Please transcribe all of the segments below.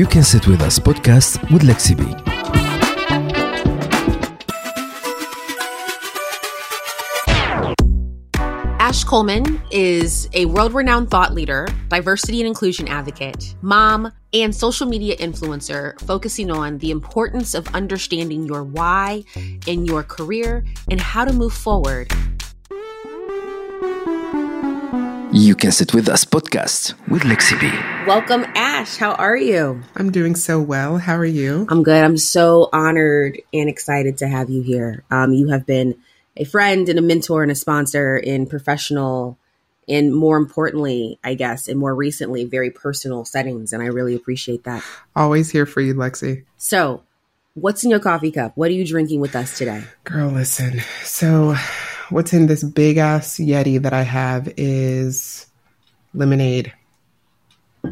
You Can Sit With Us podcast with Lexi B. Ash Coleman is a world renowned thought leader, diversity and inclusion advocate, mom, and social media influencer focusing on the importance of understanding your why in your career and how to move forward. You Can Sit With Us podcast with Lexi B. Welcome, Ash. How are you? I'm doing so well. How are you? I'm good. I'm so honored and excited to have you here. Um, you have been a friend and a mentor and a sponsor in professional and more importantly, I guess, and more recently, very personal settings. And I really appreciate that. Always here for you, Lexi. So, what's in your coffee cup? What are you drinking with us today? Girl, listen. So, what's in this big ass Yeti that I have is lemonade,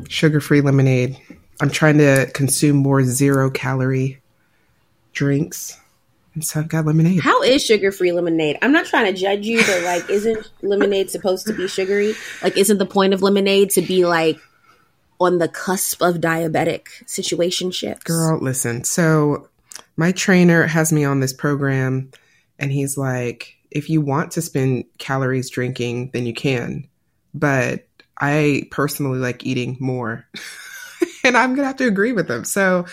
sugar free lemonade. I'm trying to consume more zero calorie drinks. And so I've got lemonade. How is sugar free lemonade? I'm not trying to judge you, but like, isn't lemonade supposed to be sugary? Like, isn't the point of lemonade to be like on the cusp of diabetic situationships? Girl, listen. So my trainer has me on this program, and he's like, if you want to spend calories drinking, then you can. But I personally like eating more. and I'm going to have to agree with them. So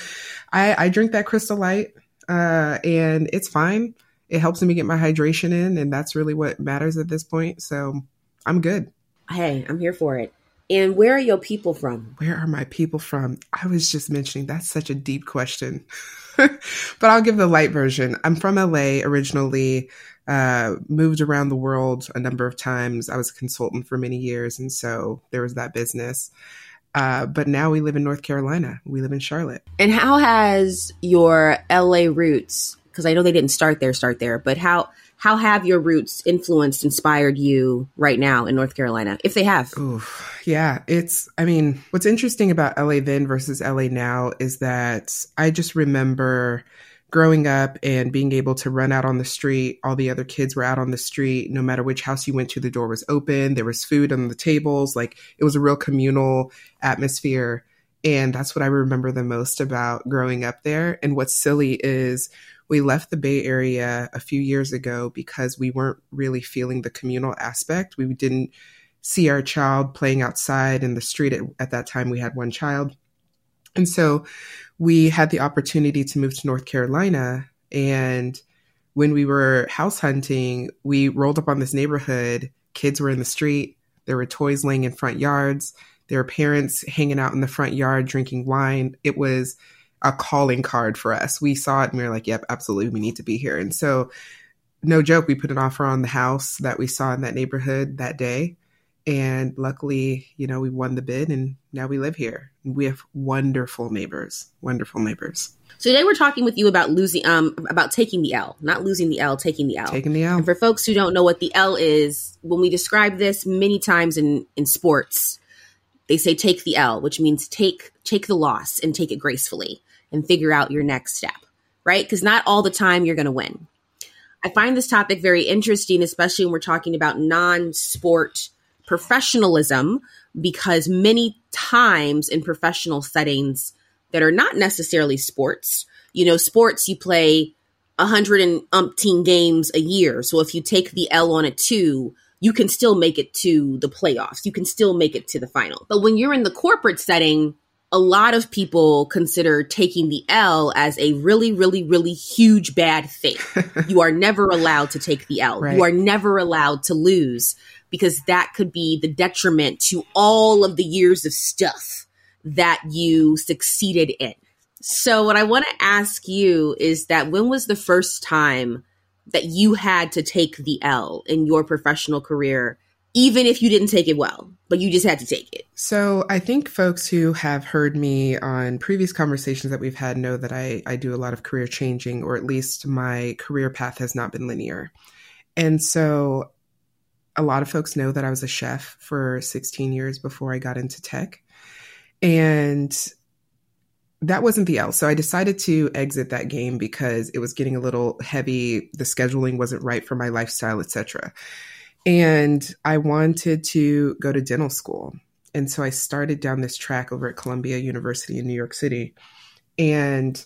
I, I drink that crystal light uh, and it's fine. It helps me get my hydration in, and that's really what matters at this point. So I'm good. Hey, I'm here for it. And where are your people from? Where are my people from? I was just mentioning that's such a deep question, but I'll give the light version. I'm from LA originally, uh, moved around the world a number of times. I was a consultant for many years, and so there was that business. Uh, but now we live in North Carolina. We live in Charlotte. And how has your LA roots, because I know they didn't start there, start there, but how how have your roots influenced, inspired you right now in North Carolina, if they have? Oof, yeah, it's, I mean, what's interesting about LA then versus LA now is that I just remember growing up and being able to run out on the street. All the other kids were out on the street. No matter which house you went to, the door was open. There was food on the tables. Like it was a real communal atmosphere. And that's what I remember the most about growing up there. And what's silly is we left the Bay Area a few years ago because we weren't really feeling the communal aspect. We didn't see our child playing outside in the street. At, at that time, we had one child. And so we had the opportunity to move to North Carolina. And when we were house hunting, we rolled up on this neighborhood. Kids were in the street. There were toys laying in front yards. There were parents hanging out in the front yard drinking wine. It was a calling card for us. We saw it and we were like, yep, absolutely, we need to be here. And so, no joke, we put an offer on the house that we saw in that neighborhood that day. And luckily, you know, we won the bid and now we live here. We have wonderful neighbors, wonderful neighbors. So today we're talking with you about losing, um, about taking the L, not losing the L, taking the L. Taking the L. And for folks who don't know what the L is, when we describe this many times in, in sports, they say take the L, which means take, take the loss and take it gracefully and figure out your next step, right? Because not all the time you're going to win. I find this topic very interesting, especially when we're talking about non sport professionalism because many times in professional settings that are not necessarily sports, you know, sports you play a hundred and umpteen games a year. So if you take the L on it too, you can still make it to the playoffs. You can still make it to the final. But when you're in the corporate setting, a lot of people consider taking the L as a really, really, really huge bad thing. you are never allowed to take the L. Right. You are never allowed to lose because that could be the detriment to all of the years of stuff that you succeeded in. So, what I want to ask you is that when was the first time that you had to take the L in your professional career, even if you didn't take it well, but you just had to take it? So, I think folks who have heard me on previous conversations that we've had know that I, I do a lot of career changing, or at least my career path has not been linear. And so a lot of folks know that I was a chef for 16 years before I got into tech. And that wasn't the L. So I decided to exit that game because it was getting a little heavy. The scheduling wasn't right for my lifestyle, etc. And I wanted to go to dental school. And so I started down this track over at Columbia University in New York City. And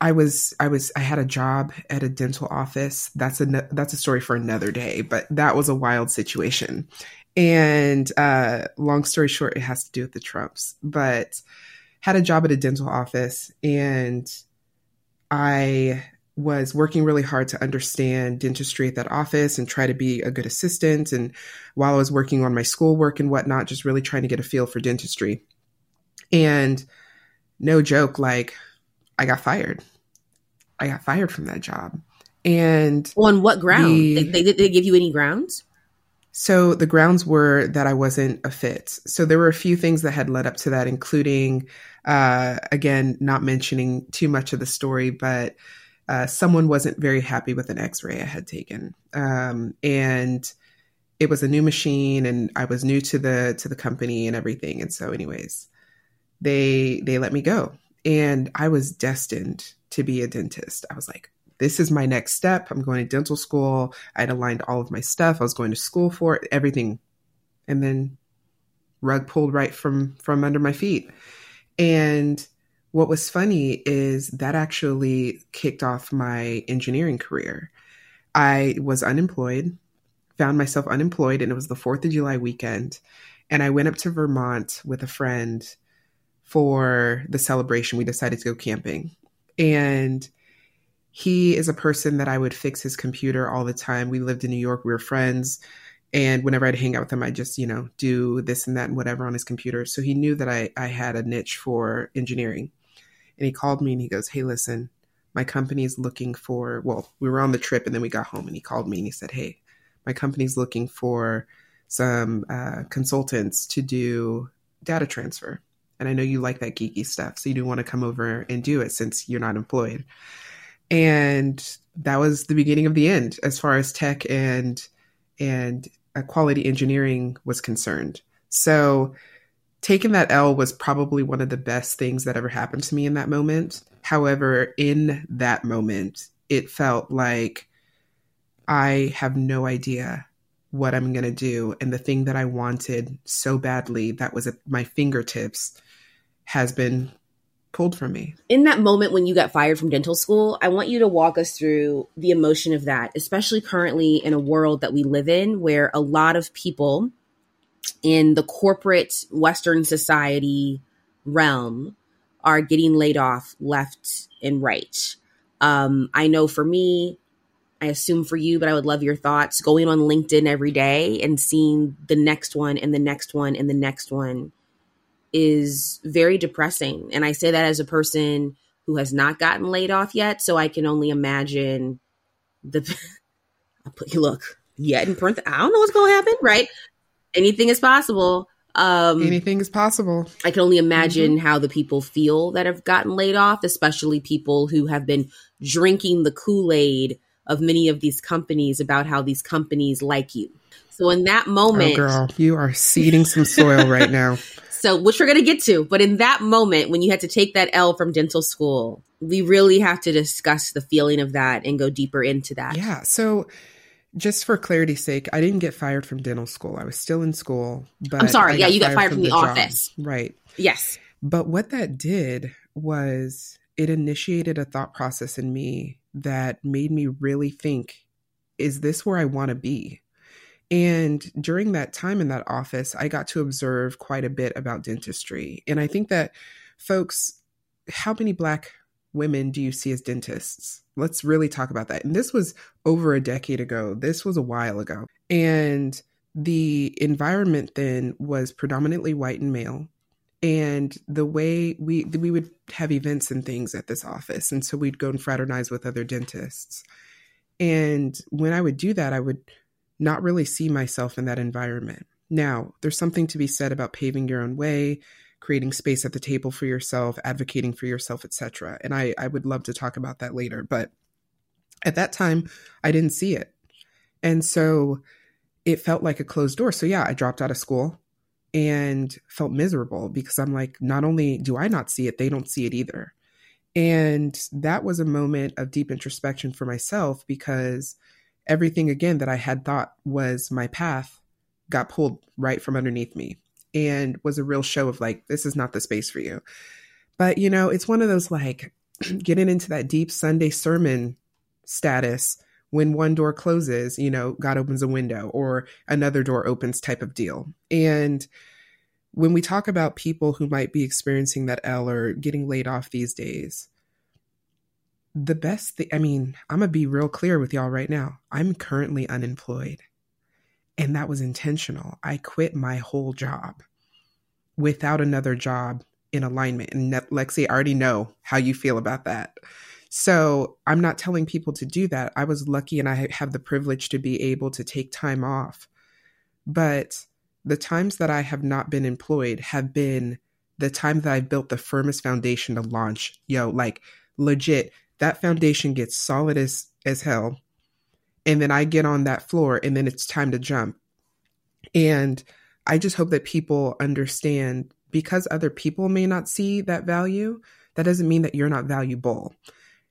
I was I was I had a job at a dental office. That's a that's a story for another day, but that was a wild situation. And uh, long story short, it has to do with the Trumps. But had a job at a dental office, and I was working really hard to understand dentistry at that office and try to be a good assistant. And while I was working on my schoolwork and whatnot, just really trying to get a feel for dentistry. And no joke, like I got fired. I got fired from that job. And on what ground? The, they, they, they give you any grounds? So the grounds were that I wasn't a fit. So there were a few things that had led up to that, including, uh, again, not mentioning too much of the story, but uh, someone wasn't very happy with an X-ray I had taken, um, and it was a new machine, and I was new to the to the company and everything. And so, anyways, they they let me go, and I was destined to be a dentist. I was like, this is my next step. I'm going to dental school. I had aligned all of my stuff. I was going to school for it, everything, and then rug pulled right from from under my feet, and what was funny is that actually kicked off my engineering career. I was unemployed, found myself unemployed, and it was the 4th of July weekend. And I went up to Vermont with a friend for the celebration. We decided to go camping. And he is a person that I would fix his computer all the time. We lived in New York, we were friends. And whenever I'd hang out with him, I'd just, you know, do this and that and whatever on his computer. So he knew that I, I had a niche for engineering. And he called me and he goes, Hey, listen, my company is looking for, well, we were on the trip and then we got home and he called me and he said, Hey, my company's looking for some uh, consultants to do data transfer. And I know you like that geeky stuff. So you do want to come over and do it since you're not employed. And that was the beginning of the end as far as tech and and uh, quality engineering was concerned. So taking that L was probably one of the best things that ever happened to me in that moment. However, in that moment, it felt like I have no idea what I'm going to do. And the thing that I wanted so badly that was at my fingertips has been pulled from me. In that moment when you got fired from dental school, I want you to walk us through the emotion of that, especially currently in a world that we live in where a lot of people in the corporate Western society realm are getting laid off left and right. Um, I know for me, I assume for you, but I would love your thoughts going on LinkedIn every day and seeing the next one and the next one and the next one is very depressing. And I say that as a person who has not gotten laid off yet. So I can only imagine the, I'll put you look, yet in print. I don't know what's going to happen, right? anything is possible. Um, anything is possible. I can only imagine mm-hmm. how the people feel that have gotten laid off, especially people who have been drinking the Kool Aid of many of these companies about how these companies like you. So in that moment, oh girl, you are seeding some soil right now. So, which we're going to get to, but in that moment when you had to take that L from dental school, we really have to discuss the feeling of that and go deeper into that. Yeah. So just for clarity's sake, I didn't get fired from dental school. I was still in school, but I'm sorry. Yeah, you got fired from, from the, the office. Right. Yes. But what that did was it initiated a thought process in me that made me really think is this where I want to be? And during that time in that office, I got to observe quite a bit about dentistry. And I think that folks, how many Black women do you see as dentists? Let's really talk about that. And this was over a decade ago. This was a while ago. And the environment then was predominantly white and male. And the way we we would have events and things at this office. And so we'd go and fraternize with other dentists. And when I would do that, I would not really see myself in that environment. Now, there's something to be said about paving your own way, creating space at the table for yourself, advocating for yourself, etc. And I, I would love to talk about that later. But at that time, I didn't see it. And so it felt like a closed door. So yeah, I dropped out of school and felt miserable because I'm like, not only do I not see it, they don't see it either. And that was a moment of deep introspection for myself because everything again that I had thought was my path got pulled right from underneath me and was a real show of like, this is not the space for you. But, you know, it's one of those like getting into that deep Sunday sermon status when one door closes, you know, God opens a window or another door opens type of deal. And when we talk about people who might be experiencing that L or getting laid off these days, the best thing, I mean, I'm going to be real clear with y'all right now. I'm currently unemployed. And that was intentional. I quit my whole job without another job in alignment. And Lexi, I already know how you feel about that. So I'm not telling people to do that. I was lucky and I have the privilege to be able to take time off. But the times that I have not been employed have been the time that I've built the firmest foundation to launch. Yo, like legit, that foundation gets solid as as hell. And then I get on that floor and then it's time to jump. And I just hope that people understand because other people may not see that value, that doesn't mean that you're not valuable.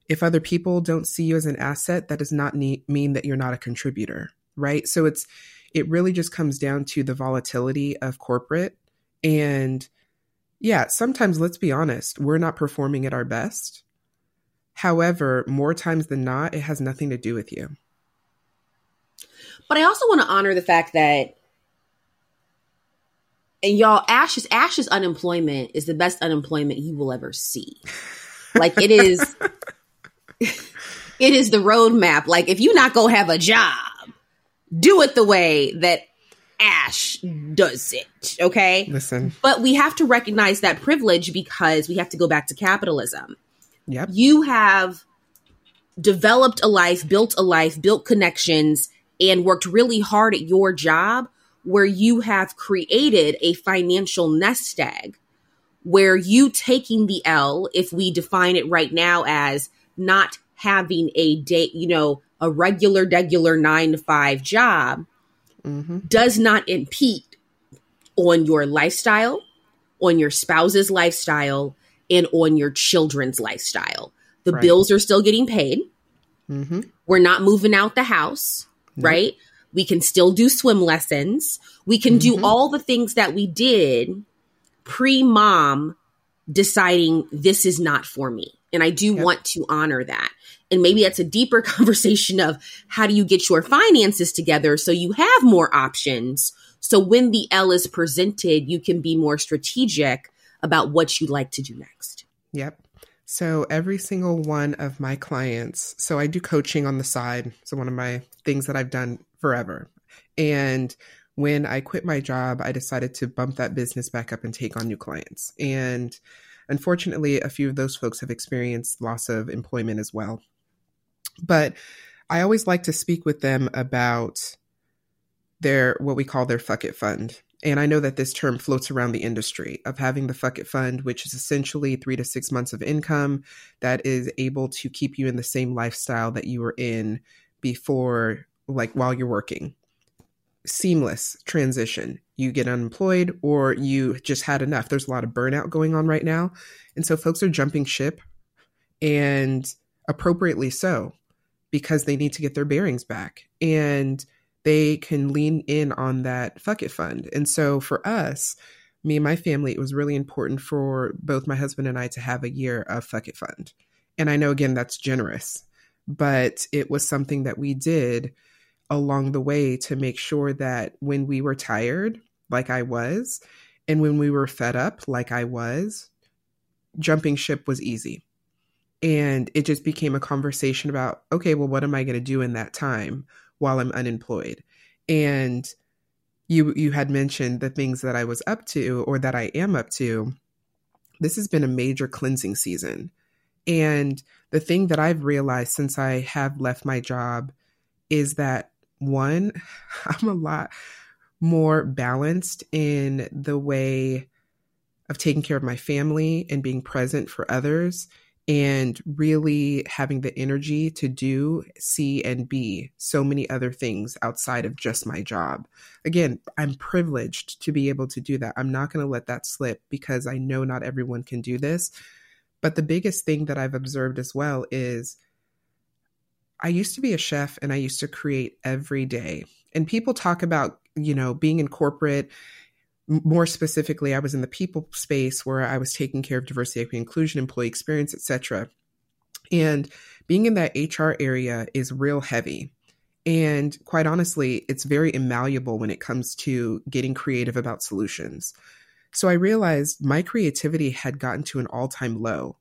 If other people don't see you as an asset, that does not mean that you're not a contributor, right? So it's it really just comes down to the volatility of corporate and yeah, sometimes let's be honest, we're not performing at our best. However, more times than not, it has nothing to do with you. But I also want to honor the fact that and y'all, Ash's Ash's unemployment is the best unemployment you will ever see. Like it is it is the roadmap. Like if you're not gonna have a job, do it the way that Ash does it. Okay. Listen. But we have to recognize that privilege because we have to go back to capitalism. Yep. You have developed a life, built a life, built connections, and worked really hard at your job where you have created a financial nest egg where you taking the L, if we define it right now as not having a day, you know, a regular, regular nine to five job mm-hmm. does not impede on your lifestyle, on your spouse's lifestyle, and on your children's lifestyle. The right. bills are still getting paid. Mm-hmm. We're not moving out the house, nope. right? We can still do swim lessons. We can mm-hmm. do all the things that we did pre mom deciding this is not for me. And I do yep. want to honor that. And maybe that's a deeper conversation of how do you get your finances together so you have more options. So when the L is presented, you can be more strategic about what you'd like to do next. Yep. So every single one of my clients, so I do coaching on the side. So one of my things that I've done forever. And when I quit my job, I decided to bump that business back up and take on new clients. And unfortunately, a few of those folks have experienced loss of employment as well. But I always like to speak with them about their what we call their fuck it fund. And I know that this term floats around the industry of having the fuck it fund, which is essentially three to six months of income that is able to keep you in the same lifestyle that you were in before, like while you're working. Seamless transition. You get unemployed or you just had enough. There's a lot of burnout going on right now. And so folks are jumping ship and appropriately so because they need to get their bearings back and they can lean in on that fuck it fund. And so for us, me and my family, it was really important for both my husband and I to have a year of fuck it fund. And I know again that's generous, but it was something that we did along the way to make sure that when we were tired, like I was, and when we were fed up, like I was, jumping ship was easy and it just became a conversation about, okay, well, what am I going to do in that time while I'm unemployed? And you you had mentioned the things that I was up to or that I am up to. This has been a major cleansing season. And the thing that I've realized since I have left my job is that one, I'm a lot more balanced in the way of taking care of my family and being present for others and really having the energy to do, see, and be so many other things outside of just my job. Again, I'm privileged to be able to do that. I'm not going to let that slip because I know not everyone can do this. But the biggest thing that I've observed as well is I used to be a chef and I used to create every day. And people talk about, you know, being in corporate. More specifically, I was in the people space where I was taking care of diversity, equity, inclusion, employee experience, etc. And being in that HR area is real heavy. And quite honestly, it's very immalleable when it comes to getting creative about solutions. So I realized my creativity had gotten to an all time low.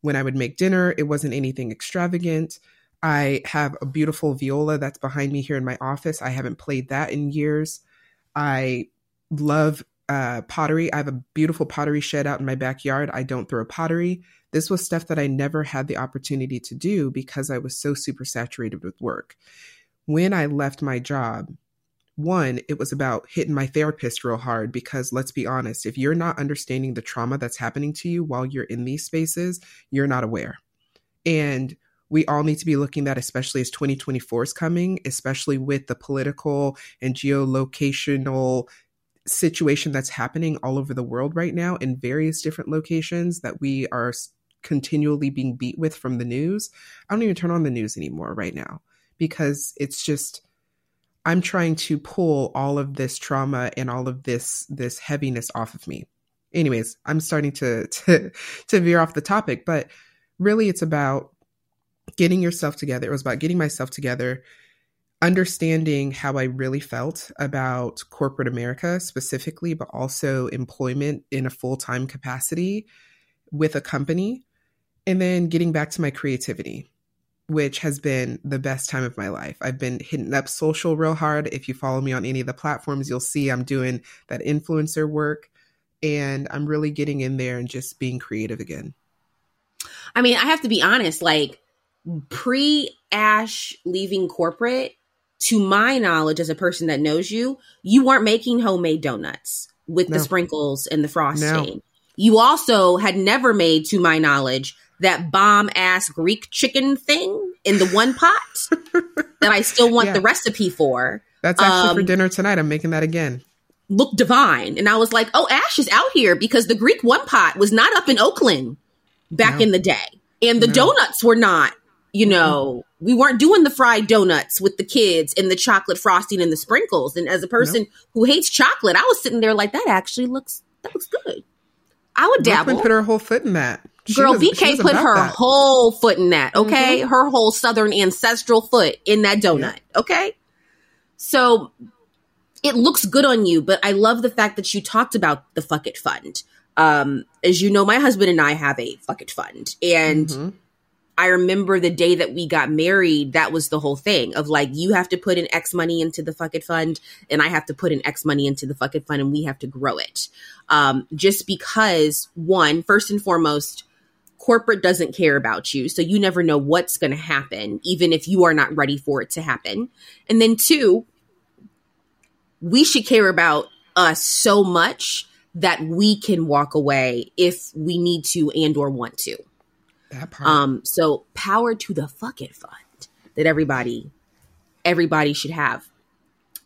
When I would make dinner, it wasn't anything extravagant. I have a beautiful viola that's behind me here in my office. I haven't played that in years. I love uh, pottery. I have a beautiful pottery shed out in my backyard. I don't throw pottery. This was stuff that I never had the opportunity to do because I was so super saturated with work. When I left my job, one, it was about hitting my therapist real hard because let's be honest, if you're not understanding the trauma that's happening to you while you're in these spaces, you're not aware. And we all need to be looking at, especially as 2024 is coming, especially with the political and geolocational situation that's happening all over the world right now in various different locations that we are continually being beat with from the news. I don't even turn on the news anymore right now because it's just I'm trying to pull all of this trauma and all of this this heaviness off of me. Anyways, I'm starting to to to veer off the topic, but really it's about getting yourself together. It was about getting myself together, understanding how I really felt about corporate America specifically, but also employment in a full-time capacity with a company, and then getting back to my creativity which has been the best time of my life. I've been hitting up social real hard. If you follow me on any of the platforms, you'll see I'm doing that influencer work and I'm really getting in there and just being creative again. I mean, I have to be honest, like pre Ash leaving corporate, to my knowledge, as a person that knows you, you weren't making homemade donuts with no. the sprinkles and the frosting. No. You also had never made, to my knowledge, that bomb ass Greek chicken thing in the one pot that I still want yeah. the recipe for. That's actually um, for dinner tonight. I'm making that again. Look divine. And I was like, oh, Ash is out here because the Greek one pot was not up in Oakland back no. in the day. And the no. donuts were not, you know, mm-hmm. we weren't doing the fried donuts with the kids and the chocolate frosting and the sprinkles. And as a person nope. who hates chocolate, I was sitting there like, that actually looks, that looks good. I would dabble. Brooklyn put her whole foot in that. She Girl, was, BK put her that. whole foot in that, okay? Mm-hmm. Her whole southern ancestral foot in that donut, yeah. okay? So it looks good on you, but I love the fact that you talked about the fuck it fund. Um, as you know, my husband and I have a fuck it fund. And mm-hmm. I remember the day that we got married, that was the whole thing of like, you have to put in X money into the fuck it fund, and I have to put in X money into the fuck it fund, and we have to grow it. Um, just because, one, first and foremost, corporate doesn't care about you. So you never know what's going to happen, even if you are not ready for it to happen. And then, two, we should care about us so much that we can walk away if we need to and or want to. That part. Um, so power to the fuck it fund that everybody everybody should have.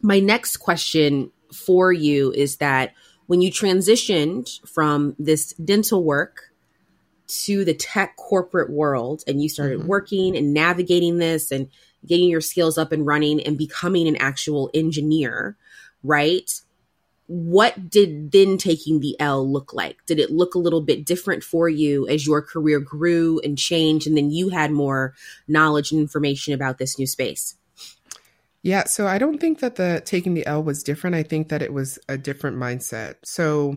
My next question for you is that when you transitioned from this dental work to the tech corporate world and you started mm-hmm. working and navigating this and getting your skills up and running and becoming an actual engineer, right? What did then taking the L look like? Did it look a little bit different for you as your career grew and changed, and then you had more knowledge and information about this new space? Yeah, so I don't think that the taking the L was different. I think that it was a different mindset. So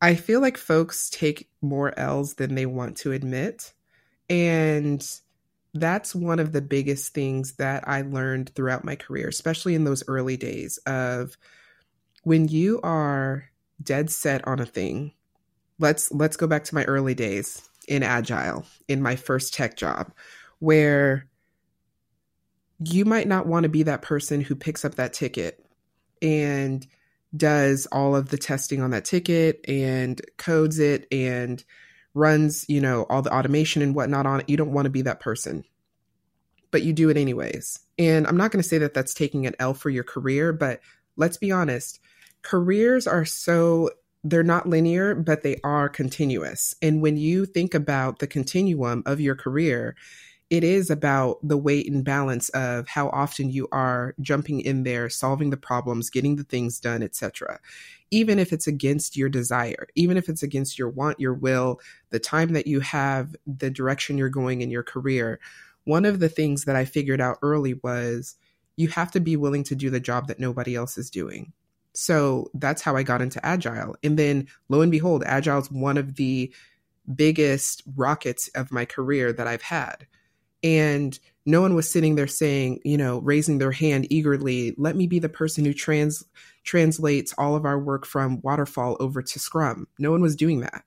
I feel like folks take more L's than they want to admit. And that's one of the biggest things that I learned throughout my career, especially in those early days of when you are dead set on a thing, let's let's go back to my early days in agile in my first tech job where you might not want to be that person who picks up that ticket and does all of the testing on that ticket and codes it and runs, you know, all the automation and whatnot on it. You don't want to be that person, but you do it anyways. And I'm not going to say that that's taking an L for your career, but let's be honest careers are so they're not linear, but they are continuous. And when you think about the continuum of your career, it is about the weight and balance of how often you are jumping in there, solving the problems, getting the things done, etc. Even if it's against your desire, even if it's against your want, your will, the time that you have, the direction you're going in your career. One of the things that I figured out early was you have to be willing to do the job that nobody else is doing. So that's how I got into Agile. And then lo and behold, Agile is one of the biggest rockets of my career that I've had and no one was sitting there saying, you know, raising their hand eagerly, let me be the person who trans translates all of our work from waterfall over to scrum. No one was doing that.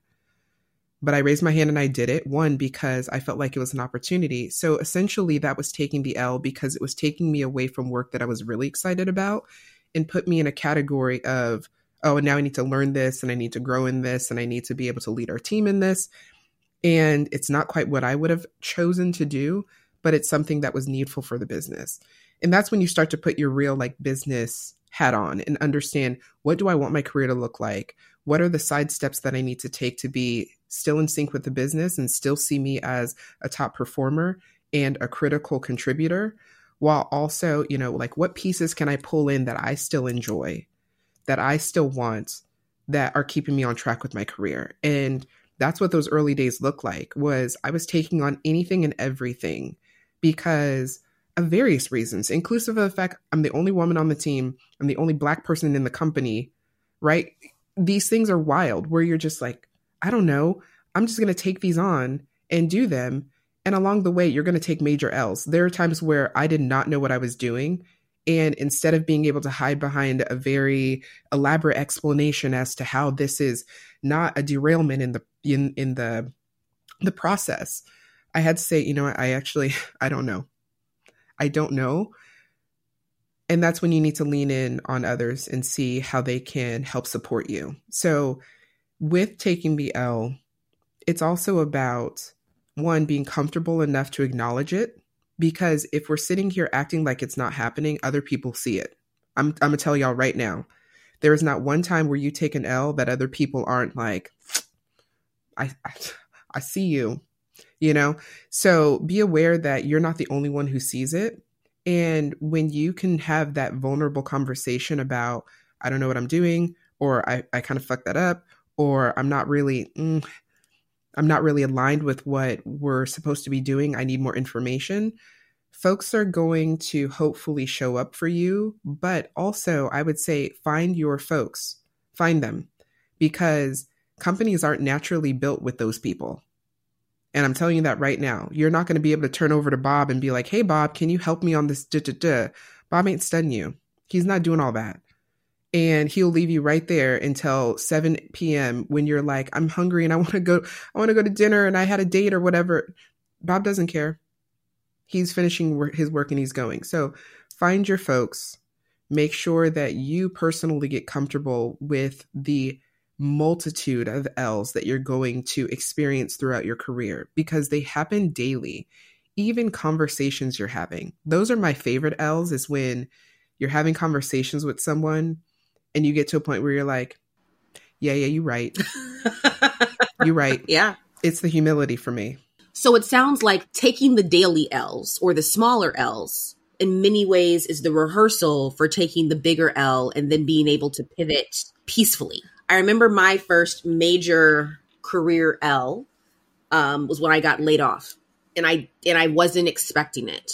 But I raised my hand and I did it. One, because I felt like it was an opportunity. So essentially, that was taking the L because it was taking me away from work that I was really excited about and put me in a category of, oh, and now I need to learn this and I need to grow in this and I need to be able to lead our team in this. And it's not quite what I would have chosen to do, but it's something that was needful for the business. And that's when you start to put your real like business hat on and understand what do I want my career to look like? What are the side steps that I need to take to be still in sync with the business and still see me as a top performer and a critical contributor? While also, you know, like what pieces can I pull in that I still enjoy, that I still want, that are keeping me on track with my career? And that's what those early days looked like was i was taking on anything and everything because of various reasons inclusive of the fact i'm the only woman on the team i'm the only black person in the company right? These things are wild where you're just like i don't know. I'm just going to take these on and do them and along the way you're going to take major l's there are times where i did not know what i was doing and instead of being able to hide behind a very elaborate explanation as to how this is not a derailment in the in in the the process, I had to say, you know, I actually I don't know. I don't know. And that's when you need to lean in on others and see how they can help support you. So with taking the L, it's also about one being comfortable enough to acknowledge it because if we're sitting here acting like it's not happening, other people see it. I'm, I'm gonna tell y'all right now, there is not one time where you take an L that other people aren't like, I, I, I see you, you know? So be aware that you're not the only one who sees it. And when you can have that vulnerable conversation about, I don't know what I'm doing, or I, I kind of fucked that up, or I'm not really, mm, I'm not really aligned with what we're supposed to be doing. I need more information. Folks are going to hopefully show up for you, but also I would say find your folks, find them because companies aren't naturally built with those people. And I'm telling you that right now. You're not going to be able to turn over to Bob and be like, hey, Bob, can you help me on this? Duh, duh, duh. Bob ain't studying you. He's not doing all that and he'll leave you right there until 7 p.m. when you're like, I'm hungry and I want to go, I want to go to dinner and I had a date or whatever. Bob doesn't care. He's finishing his work and he's going. So find your folks. Make sure that you personally get comfortable with the multitude of L's that you're going to experience throughout your career because they happen daily. Even conversations you're having. Those are my favorite L's is when you're having conversations with someone and you get to a point where you're like, yeah, yeah, you're right. you're right. Yeah. It's the humility for me. So it sounds like taking the daily L's or the smaller L's in many ways is the rehearsal for taking the bigger L and then being able to pivot peacefully. I remember my first major career L um, was when I got laid off, and I and I wasn't expecting it,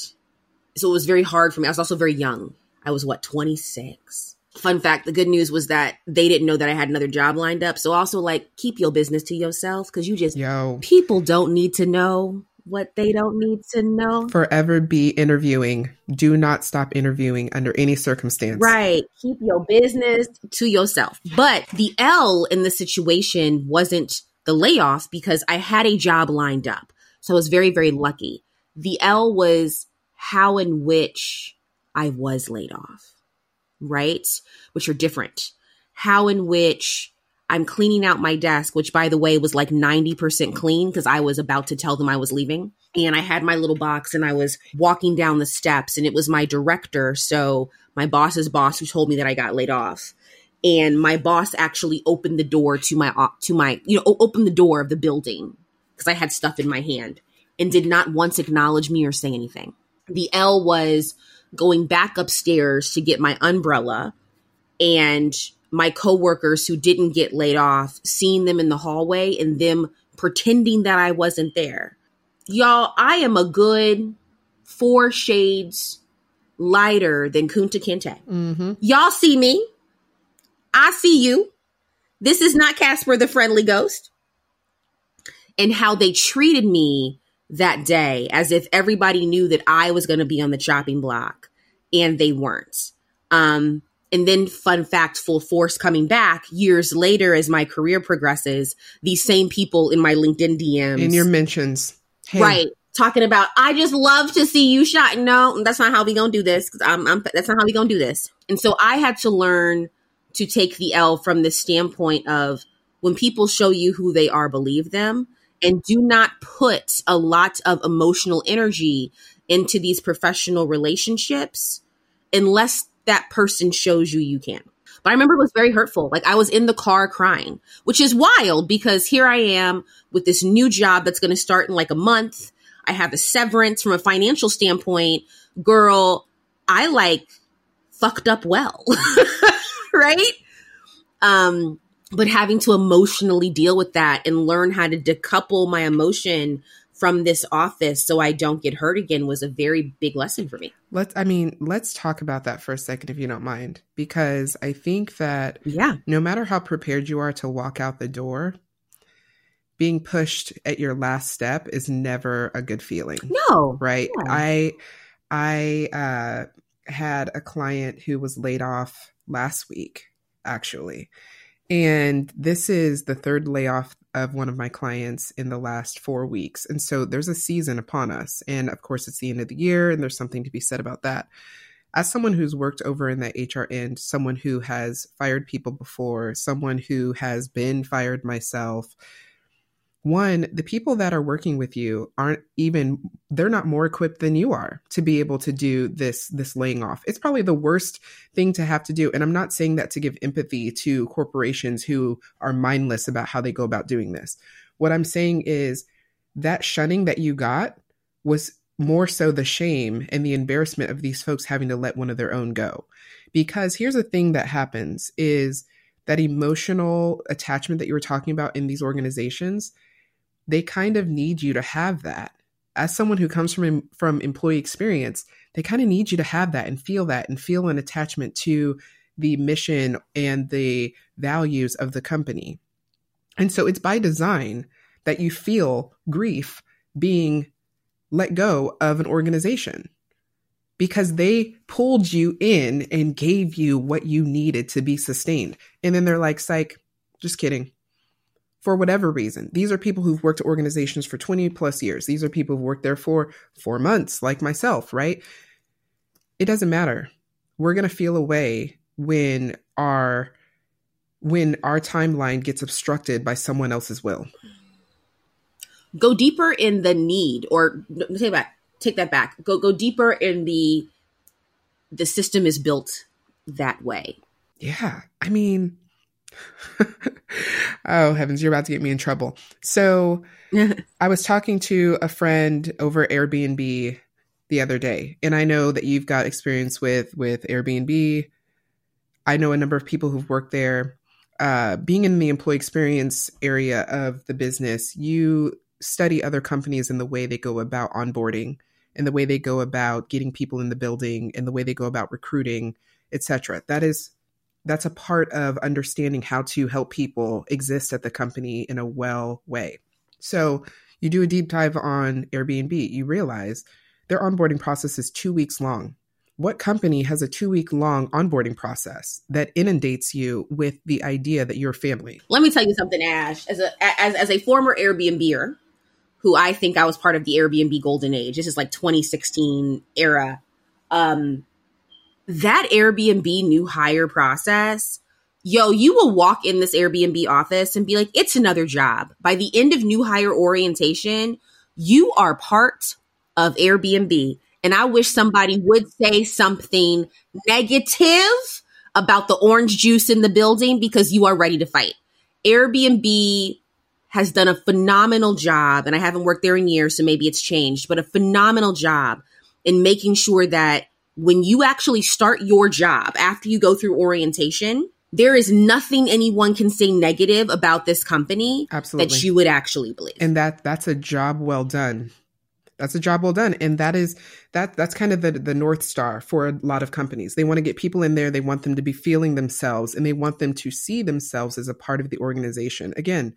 so it was very hard for me. I was also very young. I was what twenty six, fun fact the good news was that they didn't know that i had another job lined up. So also like keep your business to yourself because you just Yo. people don't need to know what they don't need to know. Forever be interviewing. Do not stop interviewing under any circumstance. Right. Keep your business to yourself. But the l in the situation wasn't the layoff because i had a job lined up. So i was very very lucky. The l was how in which i was laid off right? Which are different. How in which I'm cleaning out my desk, which by the way was like 90% clean because I was about to tell them I was leaving. And I had my little box and I was walking down the steps and it was my director. So my boss's boss who told me that I got laid off. And my boss actually opened the door to my, to my, you know, opened the door of the building because I had stuff in my hand. and did not once acknowledge me or say anything. The L was going back upstairs to get my umbrella and my coworkers who didn't get laid off, seeing them in the hallway and them pretending that I wasn't there. Y'all, I am a good four shades lighter than Kunta Kinte. Mm-hmm. Y'all see me. I see you. This is not Casper the Friendly Ghost. And how they treated me that day as if everybody knew that I was going to be on the chopping block and they weren't. Um, and then, fun fact, full force coming back years later as my career progresses, these same people in my LinkedIn DMs. In your mentions. Hey. Right. Talking about, I just love to see you shot. No, that's not how we gonna do this. Cause I'm, I'm, that's not how we gonna do this. And so I had to learn to take the L from the standpoint of when people show you who they are, believe them and do not put a lot of emotional energy into these professional relationships unless that person shows you you can. But I remember it was very hurtful. Like I was in the car crying, which is wild because here I am with this new job that's going to start in like a month. I have a severance from a financial standpoint. Girl, I like fucked up well. right? Um, but having to emotionally deal with that and learn how to decouple my emotion from this office so I don't get hurt again was a very big lesson for me. Let's I mean, let's talk about that for a second if you don't mind because I think that yeah, no matter how prepared you are to walk out the door, being pushed at your last step is never a good feeling. No. Right? I I uh had a client who was laid off last week actually. And this is the third layoff of one of my clients in the last four weeks. And so there's a season upon us. And of course, it's the end of the year, and there's something to be said about that. As someone who's worked over in the HR end, someone who has fired people before, someone who has been fired myself, one, the people that are working with you aren't even they're not more equipped than you are to be able to do this this laying off. It's probably the worst thing to have to do. And I'm not saying that to give empathy to corporations who are mindless about how they go about doing this. What I'm saying is that shunning that you got was more so the shame and the embarrassment of these folks having to let one of their own go. Because here's a thing that happens is that emotional attachment that you were talking about in these organizations they kind of need you to have that. As someone who comes from from employee experience, they kind of need you to have that and feel that and feel an attachment to the mission and the values of the company. And so it's by design that you feel grief being let go of an organization because they pulled you in and gave you what you needed to be sustained. And then they're like, psych, just kidding for whatever reason. These are people who've worked at organizations for 20 plus years. These are people who've worked there for four months, like myself, right? It doesn't matter. We're going to feel a way when our when our timeline gets obstructed by someone else's will. Go deeper in the need, or take that take that back. Go go deeper in the the system is built that way. Yeah, I mean, oh heavens, you're about to get me in trouble. So I was talking to a friend over Airbnb the other day, and I know that you've got experience with with Airbnb. I know a number of people who've worked there. Uh, being in the employee experience area of the business, you study other companies and the way they go about onboarding and the way they go about getting people in the building and the way they go about recruiting, etc. That is that's a part of understanding how to help people exist at the company in a well way. So you do a deep dive on Airbnb, you realize their onboarding process is two weeks long. What company has a two week long onboarding process that inundates you with the idea that you're family? Let me tell you something, Ash. As a as, as a former Airbnber, who I think I was part of the Airbnb golden age. This is like 2016 era. Um, that Airbnb new hire process, yo, you will walk in this Airbnb office and be like, it's another job. By the end of new hire orientation, you are part of Airbnb. And I wish somebody would say something negative about the orange juice in the building because you are ready to fight. Airbnb has done a phenomenal job, and I haven't worked there in years, so maybe it's changed, but a phenomenal job in making sure that when you actually start your job after you go through orientation, there is nothing anyone can say negative about this company Absolutely. that you would actually believe. And that that's a job well done. That's a job well done. And that is that that's kind of the the north star for a lot of companies. They want to get people in there, they want them to be feeling themselves and they want them to see themselves as a part of the organization. Again,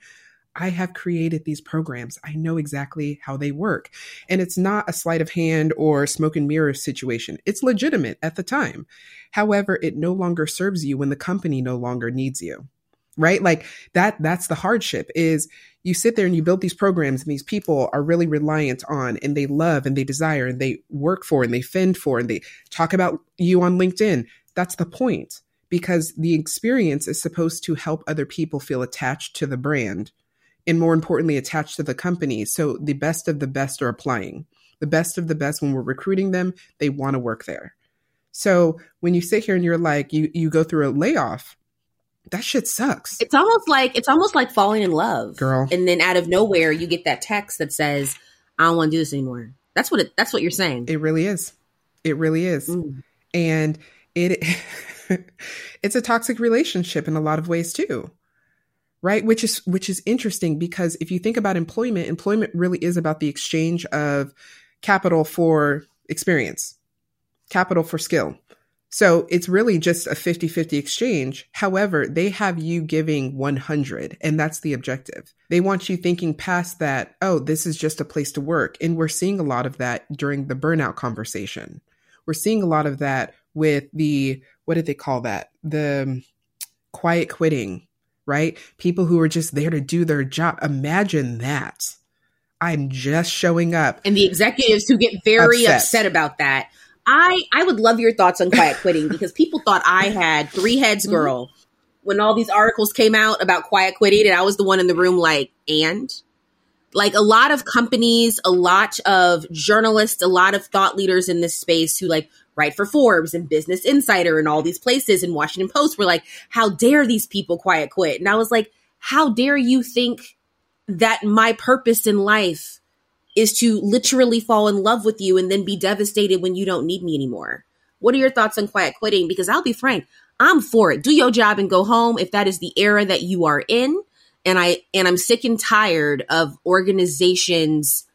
I have created these programs. I know exactly how they work. And it's not a sleight of hand or smoke and mirror situation. It's legitimate at the time. However, it no longer serves you when the company no longer needs you. Right? Like that that's the hardship is you sit there and you build these programs and these people are really reliant on and they love and they desire and they work for and they fend for and they talk about you on LinkedIn. That's the point because the experience is supposed to help other people feel attached to the brand and more importantly, attached to the company. So the best of the best are applying. The best of the best, when we're recruiting them, they want to work there. So when you sit here and you're like, you, you go through a layoff, that shit sucks. It's almost like it's almost like falling in love, Girl. And then out of nowhere, you get that text that says, "I don't want to do this anymore." That's what it, that's what you're saying. It really is. It really is. Mm. And it it's a toxic relationship in a lot of ways too. Right? Which is which is interesting because if you think about employment, employment really is about the exchange of capital for experience, capital for skill. So it's really just a 50 50 exchange. However, they have you giving 100, and that's the objective. They want you thinking past that, oh, this is just a place to work. And we're seeing a lot of that during the burnout conversation. We're seeing a lot of that with the, what did they call that? The quiet quitting, right? People who are just there to do their job. Imagine that. I'm just showing up. And the executives who get very Upset. upset, about that. I I would love your thoughts on quiet quitting because people thought I had three heads Mm-hmm. girl when all these articles came out about quiet quitting and I was the one in the room like and like a lot of companies, a lot of journalists, a lot of thought leaders in this space who like write for Forbes and Business Insider and all these places and Washington Post were like, how dare these people quiet quit? And I was like, how dare you think that my purpose in life is to literally fall in love with you and then be devastated when you don't need me anymore? What are your thoughts on quiet quitting? Because I'll be frank, I'm for it. Do your job and go home if that is the era that you are in. And I and I'm sick and tired of organizations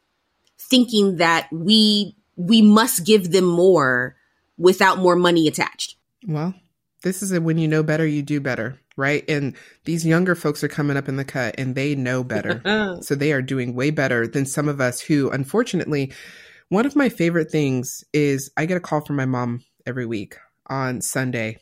thinking that we we must give them more without more money attached. Well, this is a when you know better, you do better, right? And these younger folks are coming up in the cut and they know better. so they are doing way better than some of us who, unfortunately, one of my favorite things is I get a call from my mom every week on Sunday.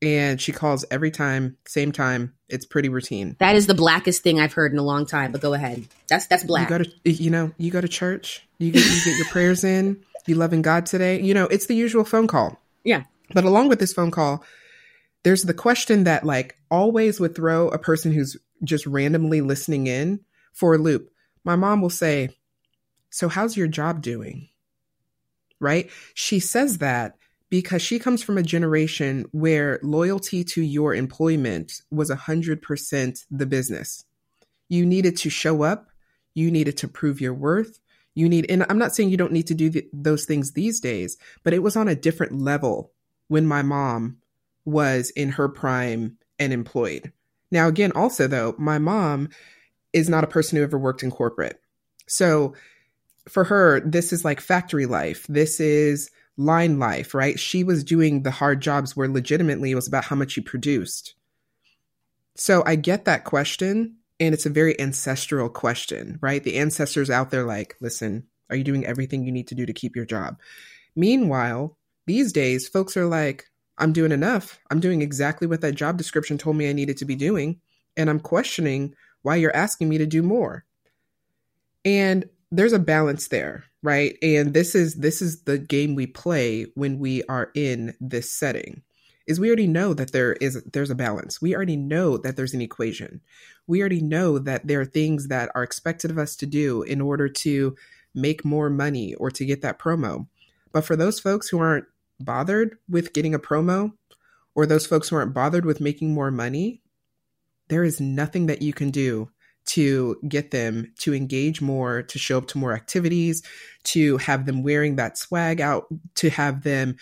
And she calls every time, same time. It's pretty routine. That is the blackest thing I've heard in a long time, but go ahead. That's that's black. You go to, you know, you go to church. You get, you get your prayers in. You loving God today. You know, it's the usual phone call. yeah. But along with this phone call, there's the question that like always would throw a person who's just randomly listening in for a loop. My mom will say, "So how's your job doing?" Right? She says that because she comes from a generation where loyalty to your employment was 100% the business. You needed to show up, you needed to prove your worth. You need and I'm not saying you don't need to do th- those things these days, but it was on a different level when my mom was in her prime and employed. Now, again, also though, my mom is not a person who ever worked in corporate. So for her, this is like factory life. This is line life, right? She was doing the hard jobs where legitimately it was about how much you produced. So I get that question, and it's a very ancestral question, right? The ancestors out there, like, listen, are you doing everything you need to do to keep your job? Meanwhile, these days, folks are like, I'm doing enough. I'm doing exactly what that job description told me I needed to be doing. And I'm questioning why you're asking me to do more. And there's a balance there, right? And this is this is the game we play when we are in this setting. Is we already know that there is there's a balance. We already know that there's an equation. We already know that there are things that are expected of us to do in order to make more money or to get that promo. But for those folks who aren't bothered with getting a promo or those folks who aren't bothered with making more money, there is nothing that you can do to get them to engage more, to show up to more activities, to have them wearing that swag out, to have them,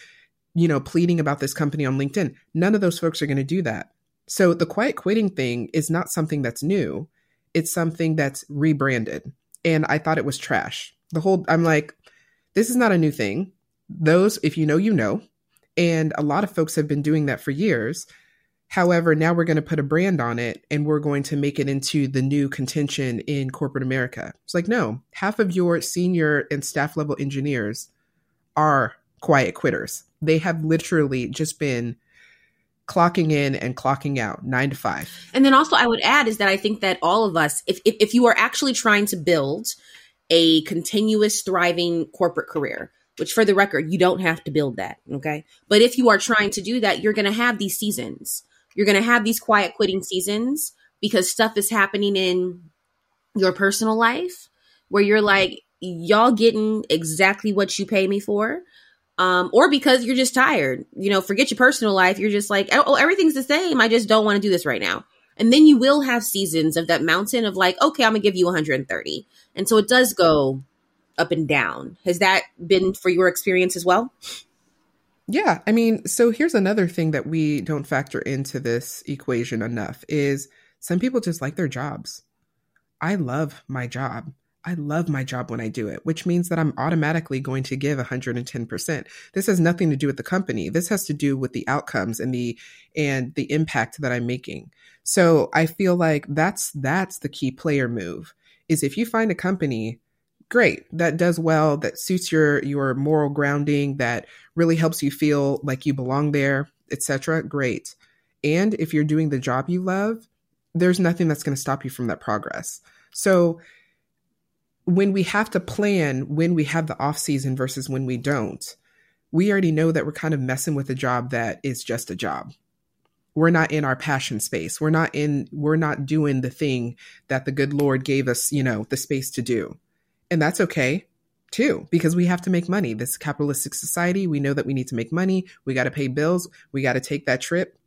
you know, pleading about this company on LinkedIn. None of those folks are going to do that. So the quiet quitting thing is not something that's new. It's something that's rebranded. And I thought it was trash. The whole, I'm like, this is not a new thing. Those, if you know, you know. And a lot of folks have been doing that for years. However, now we're going to put a brand on it and we're going to make it into the new contention in corporate America. It's like, no, half of your senior and staff level engineers are quiet quitters. They have literally just been clocking in and clocking out nine to five. And then also, I would add is that I think that all of us, if, if, if you are actually trying to build a continuous, thriving corporate career, which for the record, you don't have to build that. Okay. But if you are trying to do that, you're going to have these seasons. You're going to have these quiet quitting seasons because stuff is happening in your personal life where you're like, y'all getting exactly what you pay me for. Um, or because you're just tired, you know, forget your personal life. You're just like, oh, everything's the same. I just don't want to do this right now. And then you will have seasons of that mountain of like, okay, I'm gonna give you 130. And so it does go up and down. Has that been for your experience as well? Yeah, I mean, so here's another thing that we don't factor into this equation enough is some people just like their jobs. I love my job. I love my job when I do it, which means that I'm automatically going to give 110%. This has nothing to do with the company. This has to do with the outcomes and the and the impact that I'm making. So, I feel like that's that's the key player move is if you find a company great that does well that suits your your moral grounding that really helps you feel like you belong there etc great and if you're doing the job you love there's nothing that's going to stop you from that progress so when we have to plan when we have the off season versus when we don't we already know that we're kind of messing with a job that is just a job we're not in our passion space we're not in we're not doing the thing that the good lord gave us you know the space to do and that's okay too, because we have to make money. This capitalistic society, we know that we need to make money. We got to pay bills. We got to take that trip.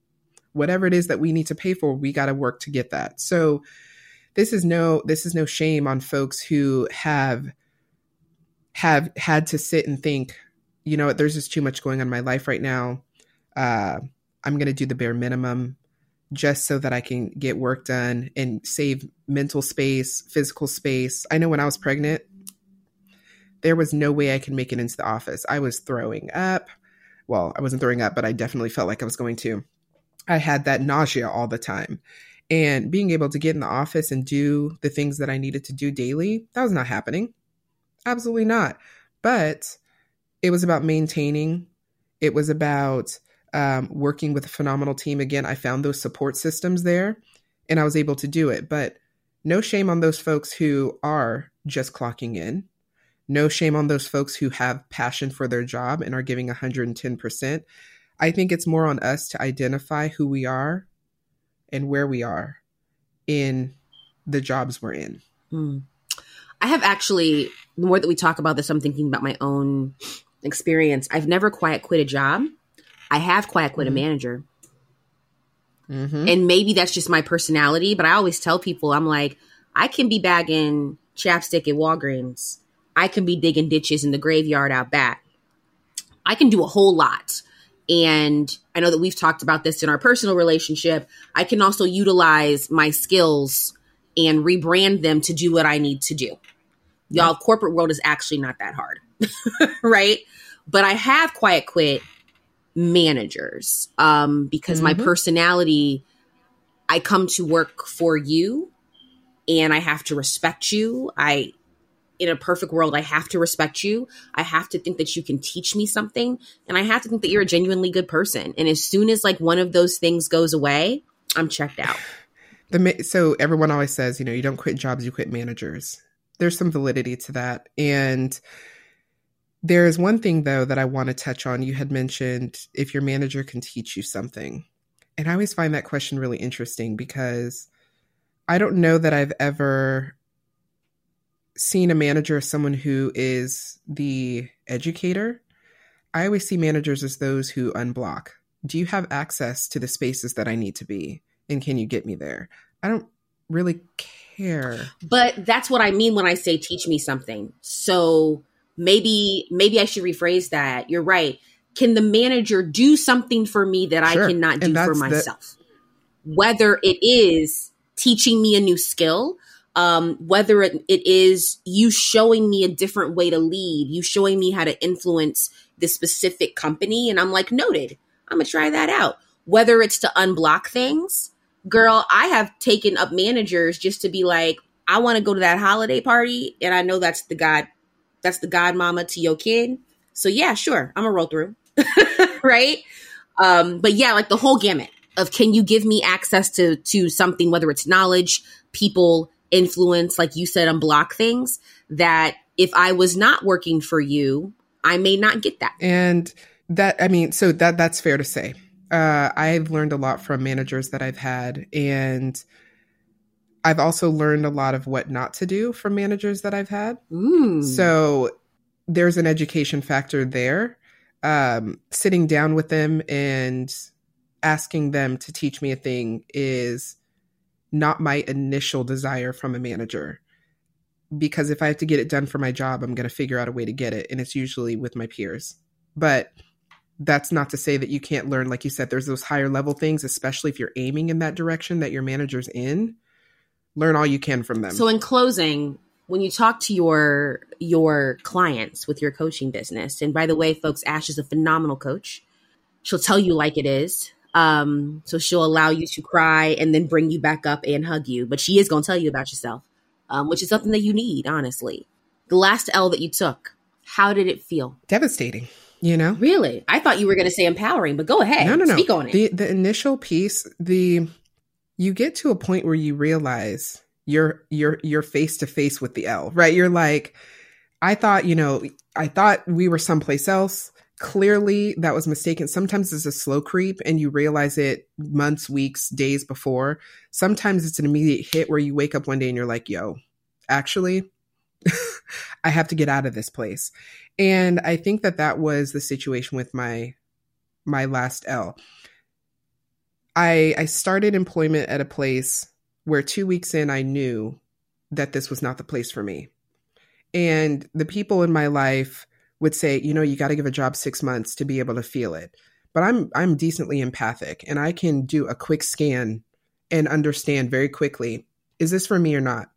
Whatever it is that we need to pay for, we got to work to get that. So this is no this is no shame on folks who have have had to sit and think, you know, there's just too much going on in my life right now. Uh, I'm going to do the bare minimum just so that I can get work done and save mental space, physical space. I know when I was pregnant, there was no way I could make it into the office. I was throwing up. Well, I wasn't throwing up, but I definitely felt like I was going to. I had that nausea all the time. And being able to get in the office and do the things that I needed to do daily, that was not happening. Absolutely not. But it was about maintaining, it was about um, working with a phenomenal team. Again, I found those support systems there and I was able to do it. But no shame on those folks who are just clocking in. No shame on those folks who have passion for their job and are giving 110%. I think it's more on us to identify who we are and where we are in the jobs we're in. Mm. I have actually, the more that we talk about this, I'm thinking about my own experience. I've never quiet quit a job. I have quiet quit mm-hmm. a manager. Mm-hmm. And maybe that's just my personality, but I always tell people, I'm like, I can be bagging chapstick at Walgreens. I can be digging ditches in the graveyard out back. I can do a whole lot. And I know that we've talked about this in our personal relationship. I can also utilize my skills and rebrand them to do what I need to do. Y'all, corporate world is actually not that hard, right? But I have quiet quit managers um, because mm-hmm. my personality, I come to work for you and I have to respect you. I, in a perfect world, I have to respect you. I have to think that you can teach me something and I have to think that you're a genuinely good person. And as soon as like one of those things goes away, I'm checked out. The, so everyone always says, you know, you don't quit jobs, you quit managers. There's some validity to that. And there is one thing, though, that I want to touch on. You had mentioned if your manager can teach you something. And I always find that question really interesting because I don't know that I've ever seen a manager as someone who is the educator. I always see managers as those who unblock. Do you have access to the spaces that I need to be? And can you get me there? I don't really care. But that's what I mean when I say teach me something. So maybe maybe I should rephrase that. You're right. Can the manager do something for me that sure. I cannot do for myself? The- Whether it is teaching me a new skill, um, whether it, it is you showing me a different way to lead, you showing me how to influence this specific company, and I'm like, noted, I'm gonna try that out. Whether it's to unblock things, girl, I have taken up managers just to be like, I want to go to that holiday party, and I know that's the god, that's the godmama to your kid. So yeah, sure, I'm gonna roll through, right? Um, but yeah, like the whole gamut of can you give me access to to something, whether it's knowledge, people, influence, like you said, unblock things that if I was not working for you, I may not get that. And that, I mean, so that that's fair to say. Uh, I've learned a lot from managers that I've had, and I've also learned a lot of what not to do from managers that I've had. So there's an education factor there. Um, sitting down with them and asking them to teach me a thing is not my initial desire from a manager because if I have to get it done for my job, I'm going to figure out a way to get it. And it's usually with my peers. But that's not to say that you can't learn. Like you said, there's those higher level things, especially if you're aiming in that direction that your manager's in. Learn all you can from them. So, in closing, when you talk to your your clients with your coaching business, and by the way, folks, Ash is a phenomenal coach. She'll tell you like it is. Um, so she'll allow you to cry and then bring you back up and hug you. But she is going to tell you about yourself, um, which is something that you need, honestly. The last L that you took, how did it feel? Devastating. You know, really? I thought you were going to say empowering, but go ahead. No, no, no. Speak on it. The the initial piece, the you get to a point where you realize you're you're you're face to face with the L, right? You're like, I thought, you know, I thought we were someplace else clearly that was mistaken. Sometimes it's a slow creep and you realize it months, weeks, days before. Sometimes it's an immediate hit where you wake up one day and you're like, yo, actually, I have to get out of this place. And I think that that was the situation with my my last L. I I started employment at a place where 2 weeks in I knew that this was not the place for me. And the people in my life would say, you know, you got to give a job 6 months to be able to feel it. But I'm I'm decently empathic and I can do a quick scan and understand very quickly is this for me or not.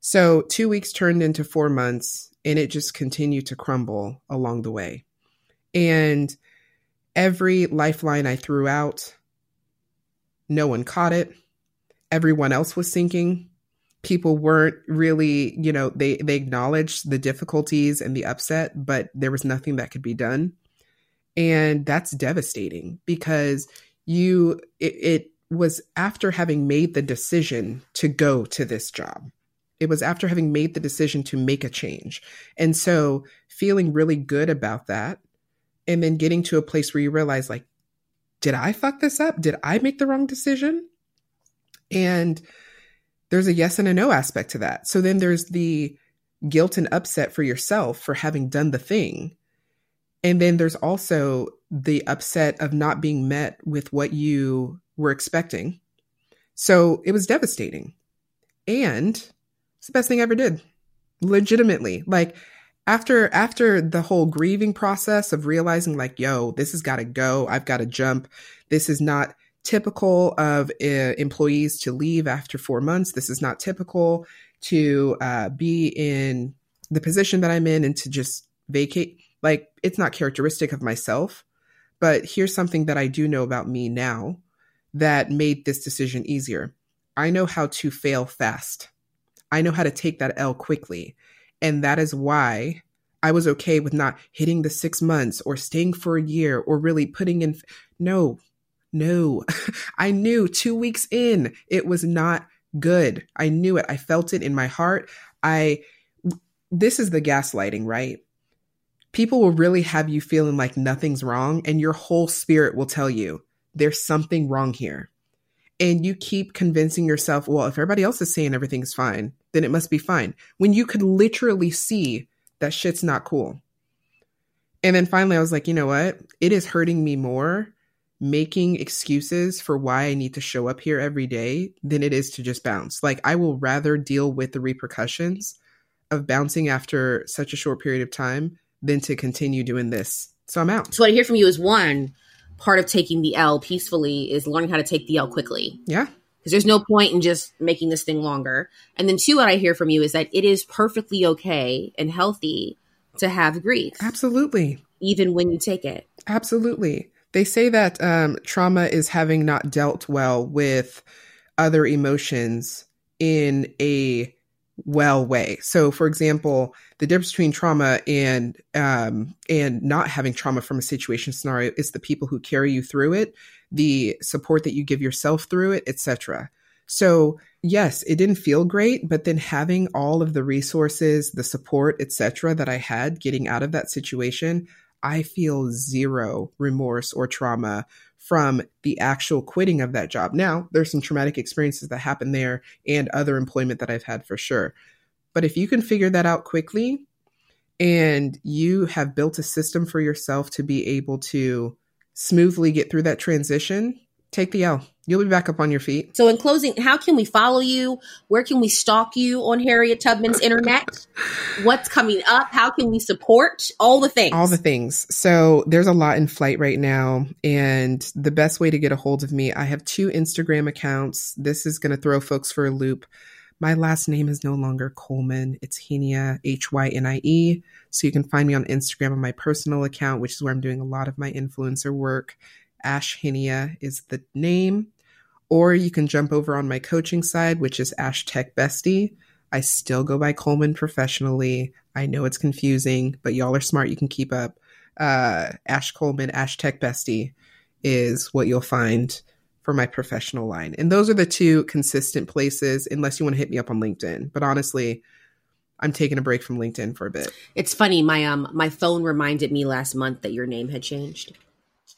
So, 2 weeks turned into 4 months and it just continued to crumble along the way. And every lifeline I threw out, no one caught it. Everyone else was sinking people weren't really, you know, they they acknowledged the difficulties and the upset, but there was nothing that could be done. And that's devastating because you it, it was after having made the decision to go to this job. It was after having made the decision to make a change. And so feeling really good about that and then getting to a place where you realize like did I fuck this up? Did I make the wrong decision? And there's a yes and a no aspect to that. So then there's the guilt and upset for yourself for having done the thing. And then there's also the upset of not being met with what you were expecting. So it was devastating. And it's the best thing I ever did. Legitimately. Like after after the whole grieving process of realizing like, yo, this has got to go. I've got to jump. This is not typical of uh, employees to leave after four months. This is not typical to uh, be in the position that I'm in and to just vacate. Like, it's not characteristic of myself. But here's something that I do know about me now that made this decision easier. I know how to fail fast. I know how to take that L quickly. And that is why I was okay with not hitting the six months or staying for a year or really putting in. No, no, I knew two weeks in it was not good. I knew it. I felt it in my heart. I, this is the gaslighting, right? People will really have you feeling like nothing's wrong, and your whole spirit will tell you there's something wrong here. And you keep convincing yourself, well, if everybody else is saying everything's fine, then it must be fine. When you could literally see that shit's not cool. And then finally, I was like, you know what? It is hurting me more making excuses for why I need to show up here every day than it is to just bounce. Like, I will rather deal with the repercussions of bouncing after such a short period of time than to continue doing this. So I'm out. So what I hear from you is one part of taking the L peacefully is learning how to take the L quickly. Yeah. Because there's no point in just making this thing longer. And then two, what I hear from you is that it is perfectly okay and healthy to have grief. Absolutely. Even when you take it. Absolutely. They say that um, trauma is having not dealt well with other emotions in a well way. So, for example, the difference between trauma and um, and not having trauma from a situation scenario is the people who carry you through it, the support that you give yourself through it, etc. So, yes, it didn't feel great, but then having all of the resources, the support, etc., that I had getting out of that situation, I feel zero remorse or trauma from the actual quitting of that job. Now, there's some traumatic experiences that happen there and other employment that I've had for sure. But if you can figure that out quickly and you have built a system for yourself to be able to smoothly get through that transition, take the L. You'll be back up on your feet. So, in closing, how can we follow you? Where can we stalk you on Harriet Tubman's internet? What's coming up? How can we support? All the things. All the things. So, there's a lot in flight right now. And the best way to get a hold of me, I have two Instagram accounts. This is going to throw folks for a loop. My last name is no longer Coleman. It's Hynie, H Y N I E. So, you can find me on Instagram on my personal account, which is where I'm doing a lot of my influencer work. Ash Hynie is the name. Or you can jump over on my coaching side, which is Ash Tech Bestie. I still go by Coleman professionally. I know it's confusing, but y'all are smart. You can keep up. Uh, Ash Coleman, Ash Tech Bestie is what you'll find for my professional line. And those are the two consistent places, unless you want to hit me up on LinkedIn. But honestly, I'm taking a break from LinkedIn for a bit. It's funny. My um my phone reminded me last month that your name had changed.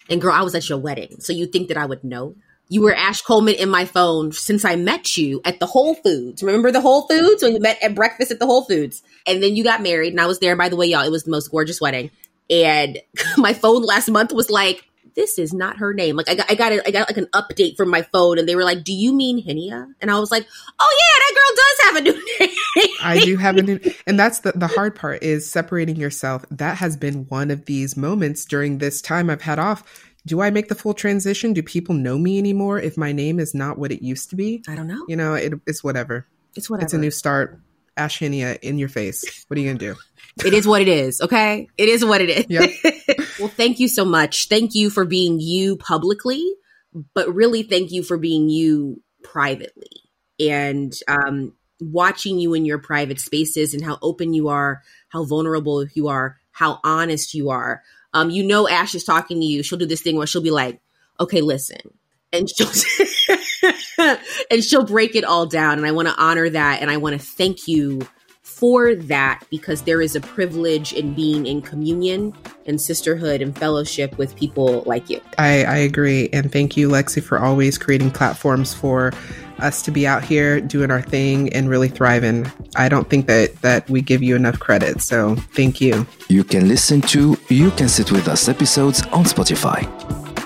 And girl, I was at your wedding, so you think that I would know? You were Ash Coleman in my phone since I met you at the Whole Foods. Remember the Whole Foods when you met at breakfast at the Whole Foods? And then you got married, and I was there. By the way, y'all, it was the most gorgeous wedding. And my phone last month was like, "This is not her name." Like I got, I got, a, I got like an update from my phone, and they were like, "Do you mean Hynie?" And I was like, "Oh yeah, girl does have a new name." I do have a new, and that's the the hard part is separating yourself. That has been one of these moments during this time I've had off do I make the full transition? Do people know me anymore if my name is not what it used to be? I don't know. You know, it, it's whatever. It's whatever. It's a new start. Ash Hynie in your face. What are you gonna do? It is what it is. Okay, it is what it is. Yep. well, thank you so much. Thank you for being you publicly, but really thank you for being you privately and um, watching you in your private spaces and how open you are, how vulnerable you are, how honest you are um, you know, Ash is talking to you. She'll do this thing where she'll be like, okay, listen. And she'll, and she'll break it all down. And I want to honor that. And I want to thank you for that because there is a privilege in being in communion and sisterhood and fellowship with people like you. I, I agree. And thank you, Lexi, for always creating platforms for us to be out here doing our thing and really thriving. I don't think that that we give you enough credit. So thank you. You can listen to You Can Sit With Us episodes on Spotify.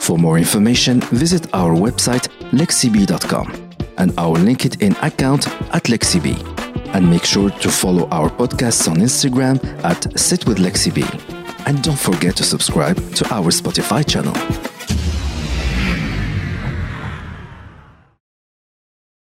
For more information, visit our website lexib.com and our LinkedIn account at lexib. And make sure to follow our podcasts on Instagram at Sit with Lexib. And don't forget to subscribe to our Spotify channel.